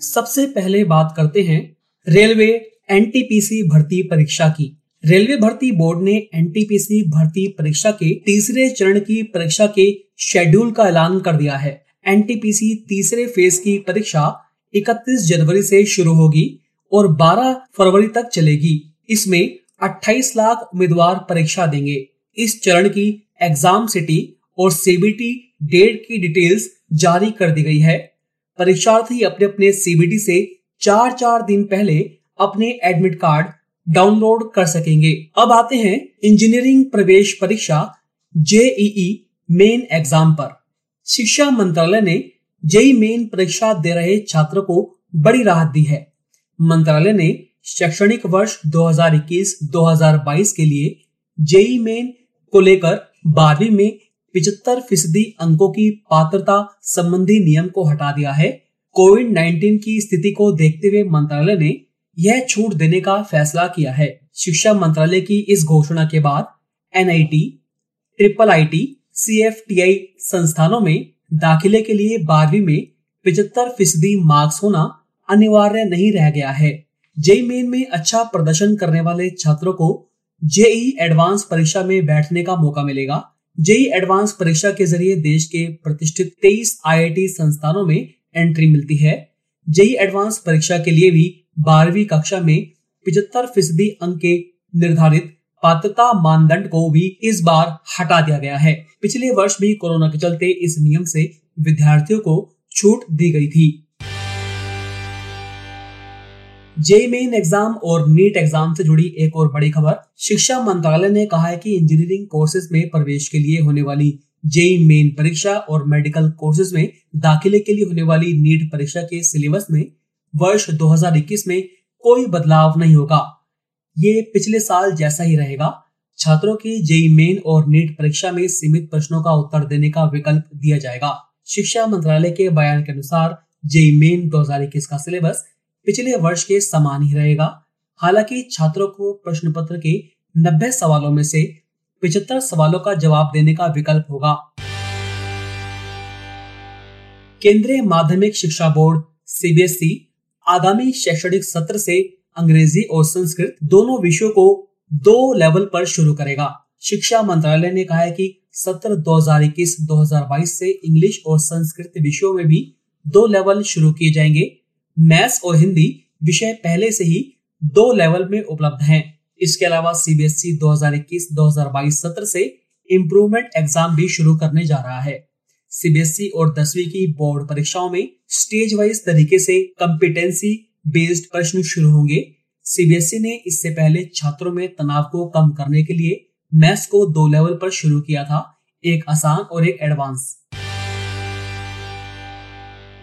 सबसे पहले बात करते हैं रेलवे एनटीपीसी भर्ती परीक्षा की। रेलवे भर्ती बोर्ड ने एनटीपीसी भर्ती परीक्षा के तीसरे चरण की परीक्षा के शेड्यूल का ऐलान कर दिया है। एनटीपीसी तीसरे फ़ेज़ की परीक्षा 31 जनवरी से शुरू होगी और 12 फरवरी तक चलेगी। इसमें 28 लाख उम्मीदवार परीक्षा देंगे। इस चरण की एग्ज़ाम सिटी और सीबीटी डेट की डिटेल्स जारी कर दी गई है। परीक्षार्थी अपने अपने सीबीटी से चार चार दिन पहले अपने एडमिट कार्ड डाउनलोड कर सकेंगे। अब आते हैं इंजीनियरिंग प्रवेश परीक्षा जेईई मेन एग्ज़ाम पर। शिक्षा मंत्रालय ने जेई मेन परीक्षा दे रहे छात्रों को बड़ी राहत दी है। मंत्रालय ने शैक्षणिक वर्ष 2021-2022 के लिए जेई मेन को लेकर बारहवीं में पिछहत्तर फ़ीसदी अंकों की पात्रता संबंधी नियम को हटा दिया है। कोविड 19 की स्थिति को देखते हुए मंत्रालय ने यह छूट देने का फैसला किया है। शिक्षा मंत्रालय की इस घोषणा के बाद एनआईटी, ट्रिपल आईटी, सीएफटीआई संस्थानों में दाखिले के लिए बारहवीं में पिछहत्तर फ़ीसदी मार्क्स होना अनिवार्य नहीं रह गया है। जेई मेन में अच्छा प्रदर्शन करने वाले छात्रों को जेई एडवांस परीक्षा में बैठने का मौका मिलेगा। जेई एडवांस परीक्षा के ज़रिए देश के प्रतिष्ठित 23 आईआईटी संस्थानों में एंट्री मिलती है। जेई एडवांस परीक्षा के लिए भी बारहवीं कक्षा में पिछहत्तर फ़ीसदी अंक के निर्धारित पात्रता मानदंड को भी इस बार हटा दिया गया है। पिछले वर्ष भी कोरोना के चलते इस नियम से विद्यार्थियों को छूट दी गई थी। जेई मेन एग्ज़ाम और नीट एग्ज़ाम से जुड़ी एक और बड़ी खबर। शिक्षा मंत्रालय ने कहा है कि इंजीनियरिंग कोर्सेज में प्रवेश के लिए होने वाली जेई मेन परीक्षा और मेडिकल कोर्सेज में दाखिले के लिए होने वाली नीट परीक्षा के सिलेबस में वर्ष 2021 में कोई बदलाव नहीं होगा। ये पिछले साल जैसा ही रहेगा। छात्रों की जेई मेन और नीट परीक्षा में सीमित प्रश्नों का उत्तर देने का विकल्प दिया जाएगा। शिक्षा मंत्रालय के बयान के अनुसार जेई मेन 2021 का सिलेबस पिछले वर्ष के समान ही रहेगा। हालाँकि छात्रों को प्रश्न पत्र के 90 सवालों में से 75 सवालों का जवाब देने का विकल्प होगा। केंद्रीय माध्यमिक शिक्षा बोर्ड, सीबीएसई, आगामी शैक्षणिक सत्र से अंग्रेज़ी और संस्कृत दोनों विषयों को दो लेवल पर शुरू करेगा। शिक्षा मंत्रालय ने कहा है कि सत्र 2021-2022 से इंग्लिश और संस्कृत विषयों में भी दो लेवल शुरू किए जाएँगे। मैथ्स और हिंदी विषय पहले से ही दो लेवल में उपलब्ध हैं। इसके अलावा सीबीएसई 2021-2022 सत्र से इम्प्रूवमेंट एग्ज़ाम भी शुरू करने जा रहा है। सीबीएसई और दसवीं की बोर्ड परीक्षाओं में स्टेज वाइज तरीके से कम्पिटेंसी बेस्ड प्रश्न शुरू होंगे। सीबीएसई ने इससे पहले छात्रों में तनाव को कम करने के लिए मैथ्स को दो लेवल पर शुरू किया था, एक आसान और एक एडवांस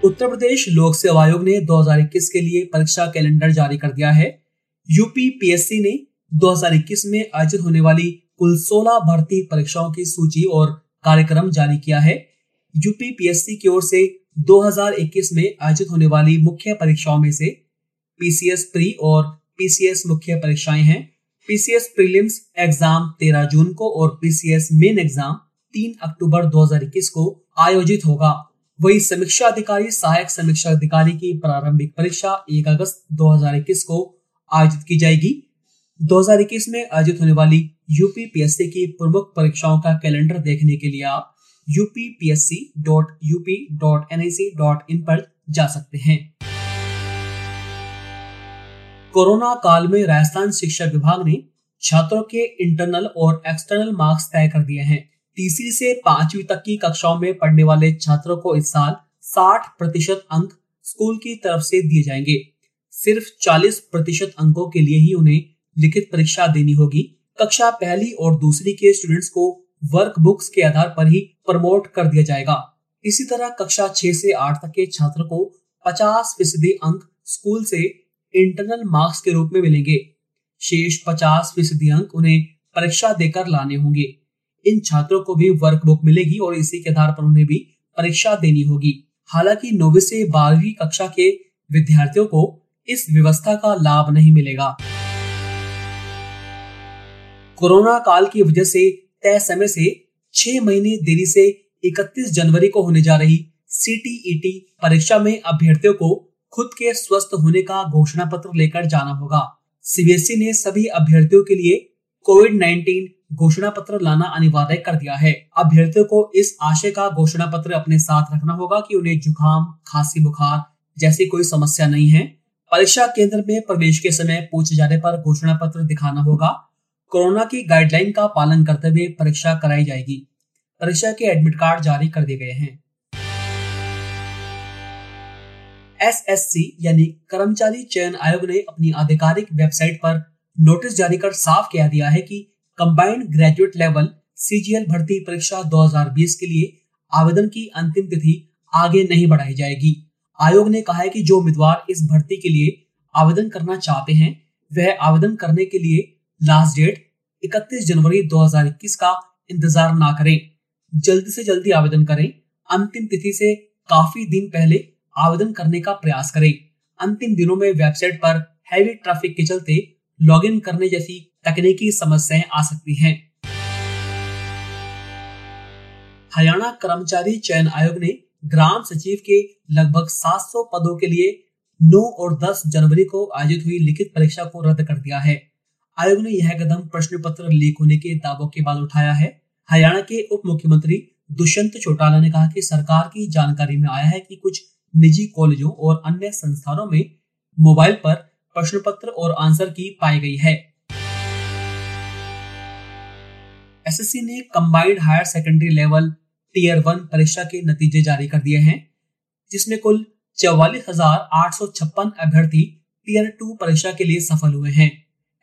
उत्तर प्रदेश लोक सेवा आयोग ने 2021 के लिए परीक्षा कैलेंडर जारी कर दिया है। यूपी पीएससी ने 2021 में आयोजित होने वाली कुल 16 भर्ती परीक्षाओं की सूची और कार्यक्रम जारी किया है। यूपी पीएससी की ओर से 2021 में आयोजित होने वाली मुख्य परीक्षाओं में से पीसीएस प्री और पीसीएस मुख्य परीक्षाएँ हैं। पीसीएस प्रीलिम्स एग्ज़ाम 13 जून को और पीसीएस मेन एग्ज़ाम 3 अक्टूबर 2021 को आयोजित होगा। वही समीक्षा अधिकारी, सहायक समीक्षा अधिकारी की प्रारंभिक परीक्षा 1 अगस्त 2021 को आयोजित की जाएगी। 2021 में आयोजित होने वाली यूपी पीएससी की प्रमुख परीक्षाओं का कैलेंडर देखने के लिए आप upsc.up.nic.in पर जा सकते हैं। कोरोना काल में राजस्थान शिक्षा विभाग ने छात्रों के इंटरनल और एक्सटर्नल मार्क्स तय कर दिए हैं। तीसरी से पांचवी तक की कक्षाओं में पढ़ने वाले छात्रों को इस साल 60 प्रतिशत अंक स्कूल की तरफ़ से दिए जाएँगे। सिर्फ़ 40 प्रतिशत अंकों के लिए ही उन्हें लिखित परीक्षा देनी होगी। कक्षा पहली और दूसरी के स्टूडेंट्स को वर्क बुक्स के आधार पर ही प्रमोट कर दिया जाएगा। इसी तरह कक्षा छह से आठ तक के छात्र को पचास फ़ीसदी अंक स्कूल से इंटरनल मार्क्स के रूप में मिलेंगे। शेष पचास फ़ीसदी अंक उन्हें परीक्षा देकर लाने होंगे। इन छात्रों को भी वर्कबुक मिलेगी और इसी के आधार पर उन्हें भी परीक्षा देनी होगी। हालाँकि नौवीं से बारहवीं कक्षा के विद्यार्थियों को इस व्यवस्था का लाभ नहीं मिलेगा। कोरोना काल की वजह से तय समय से छह महीने देरी से 31 जनवरी को होने जा रही सीटीईटी परीक्षा में अभ्यर्थियों को खुद के स्वस्थ होने का घोषणा पत्र लेकर जाना होगा। सीबीएसई ने सभी अभ्यर्थियों के लिए कोविड 19 घोषणा पत्र लाना अनिवार्य कर दिया है। अभ्यर्थियों को इस आशय का घोषणा पत्र अपने साथ रखना होगा कि उन्हें जुकाम, खांसी, बुखार जैसी कोई समस्या नहीं है। परीक्षा केंद्र में प्रवेश के समय पूछे जाने पर घोषणा पत्र दिखाना होगा। कोरोना की गाइडलाइन का पालन करते हुए परीक्षा कराई जाएगी। परीक्षा के एडमिट कार्ड जारी कर दिए गए हैं। एसएससी यानी कर्मचारी चयन आयोग ने अपनी आधिकारिक वेबसाइट पर नोटिस जारी कर साफ़ कह दिया है कि कंबाइंड ग्रेजुएट लेवल सीजीएल भर्ती परीक्षा 2020 के लिए आवेदन की अंतिम तिथि आगे नहीं बढ़ाई जाएगी। आयोग ने कहा है कि जो उम्मीदवार इस भर्ती के लिए आवेदन करना चाहते हैं, वह आवेदन करने के लिए लास्ट डेट 31 जनवरी 2021 का इंतज़ार ना करें। जल्दी से जल्दी आवेदन करें। अंतिम तिथि से काफ़ी दिन पहले आवेदन करने का प्रयास करें। अंतिम दिनों में वेबसाइट पर हैवी ट्रैफ़िक के चलते लॉगिन करने जैसी तकनीकी समस्याएँ आ सकती हैं। हरियाणा कर्मचारी चयन आयोग ने ग्राम सचिव के लगभग 700 पदों के लिए 9 और 10 जनवरी को आयोजित हुई लिखित परीक्षा को रद्द कर दिया है। आयोग ने यह कदम प्रश्न पत्र लीक होने के दावों के बाद उठाया है। हरियाणा के उप मुख्यमंत्री दुष्यंत चौटाला ने कहा कि सरकार की जानकारी में आया है कि कुछ निजी कॉलेजों और अन्य संस्थानों में मोबाइल पर प्रश्न पत्र और आंसर की पाई गई है। एसएससी ने combined higher secondary level tier one परीक्षा के नतीजे जारी कर दिए हैं, जिसमें कुल चौवालीस हज़ार आठ सौ छप्पन अभ्यर्थी टीयर टू परीक्षा के लिए सफल हुए हैं।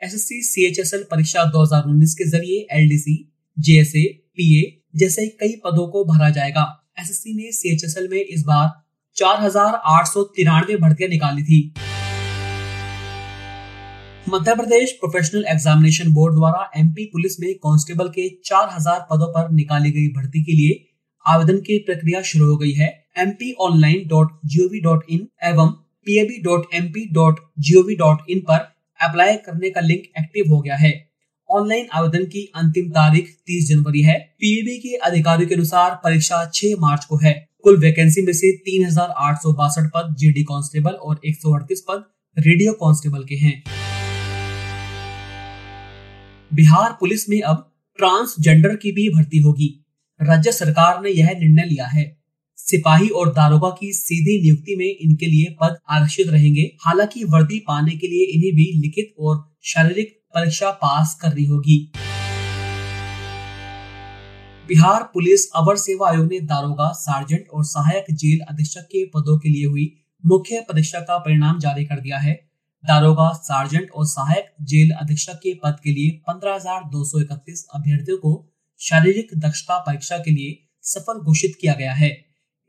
एसएससी सीएचएसएल परीक्षा 2019 के ज़रिए एलडीसी जेएसए पीए जैसे कई पदों को भरा जाएगा। एसएससी ने सीएचएसएल में इस बार चार हज़ार आठ सौ तिरानवे भर्तियाँ निकाली थी। Madhya Pradesh professional examination board द्वारा एमपी पुलिस में कांस्टेबल के 4000 पदों पर निकाली गई भर्ती के लिए आवेदन की प्रक्रिया शुरू हो गई है। M P online dot G O V dot in एवं PEB dot M P dot G O V dot in पर अप्लाई करने का लिंक एक्टिव हो गया है। ऑनलाइन आवेदन की अंतिम तारीख 30 जनवरी है। पीएबी के अधिकारियों के अनुसार परीक्षा 6 मार्च को है। कुल वैकेंसी में से तीन हज़ार आठ सौ बासठ पद जीडी कांस्टेबल और एक सौ अड़तीस पद रेडियो कांस्टेबल के हैं। बिहार पुलिस में अब ट्रांसजेंडर की भी भर्ती होगी। राज्य सरकार ने यह निर्णय लिया है। सिपाही और दारोगा की सीधी नियुक्ति में इनके लिए पद आरक्षित रहेंगे। हालाँकि वर्दी पाने के लिए इन्हें भी लिखित और शारीरिक परीक्षा पास करनी होगी। बिहार पुलिस अवर सेवा आयोग ने दारोगा, सार्जेंट और सहायक जेल अधीक्षक के पदों के लिए हुई मुख्य परीक्षा का परिणाम जारी कर दिया है। दारोगा सार्जेंट और सहायक जेल अधीक्षक के पद के लिए 15,231 अभ्यर्थियों को शारीरिक दक्षता परीक्षा के लिए सफल घोषित किया गया है।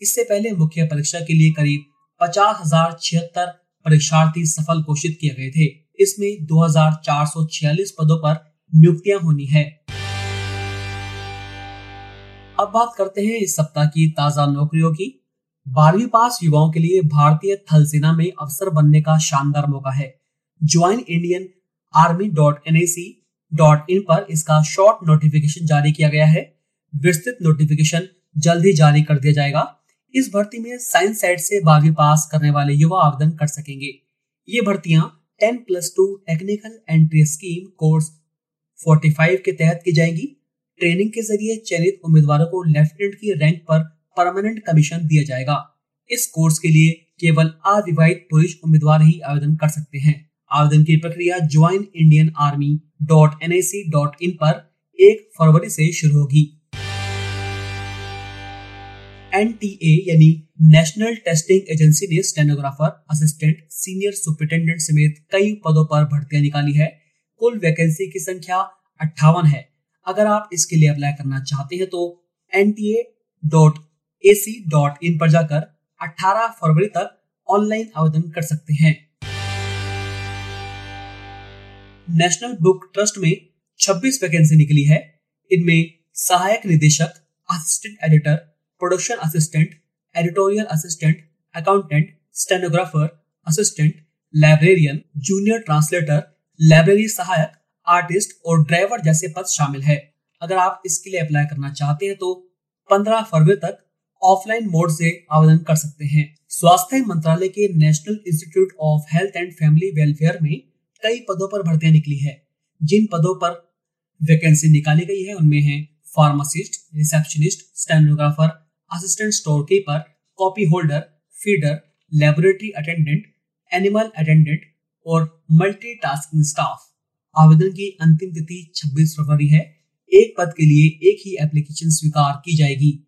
इससे पहले मुख्य परीक्षा के लिए करीब पचास परीक्षार्थी सफल घोषित किए गए थे। इसमें 2446 पदों पर नियुक्तियाँ होनी है। अब बात करते हैं इस सप्ताह की ताज़ा नौकरियों की। बारहवीं पास युवाओं के लिए भारतीय थल सेना में अफसर बनने का शानदार मौका है। Join Indian army dot N dot in पर इसका शॉर्ट नोटिफिकेशन जारी किया गया है। विस्तृत नोटिफिकेशन जल्द ही जारी कर दिया जाएगा। इस भर्ती में साइंस साइड से बारहवीं पास करने वाले युवा आवेदन कर सकेंगे। ये भर्तियाँ ten plus two technical entry scheme course 45 के तहत की जाएँगी। ट्रेनिंग के ज़रिए चयनित उम्मीदवारों को लेफ्टिनेंट की रैंक पर परमानेंट कमीशन दिया जाएगा। इस कोर्स के लिए केवल अविवाहित पुरुष उम्मीदवार ही आवेदन कर सकते हैं। आवेदन की प्रक्रिया join Indian army dot N I dot in पर एक फरवरी से शुरू होगी। एनटीए यानी नेशनल टेस्टिंग एजेंसी ने स्टेनोग्राफर असिस्टेंट सीनियर सुपरिटेंडेंट समेत कई पदों पर भर्तियाँ निकाली है। कुल वैकेंसी की संख्या अट्ठावन है। अगर आप इसके लिए अप्लाई करना चाहते हैं तो N T A dot A C dot in पर जाकर 18 फरवरी तक ऑनलाइन आवेदन कर सकते हैं। नेशनल बुक ट्रस्ट में 26 वैकेंसी निकली है। इनमें सहायक निदेशक assistant editor production assistant editorial assistant accountant stenographer assistant librarian junior translator library सहायक आर्टिस्ट और ड्राइवर जैसे पद शामिल है। अगर आप इसके लिए अप्लाई करना चाहते हैं तो 15 फरवरी तक ऑफलाइन मोड से आवेदन कर सकते हैं। स्वास्थ्य मंत्रालय के national institute of health and family welfare में कई पदों पर भर्तियाँ निकली है। जिन पदों पर वैकेंसी निकाली गई है, उनमें है pharmacist, receptionist, stenographer, assistant store keeper copy holder, feeder, laboratory attendant, animal attendant और मल्टीटास्किंग स्टाफ। आवेदन की अंतिम तिथि 26 फरवरी है। एक पद के लिए एक ही एप्लीकेशन स्वीकार की जाएगी।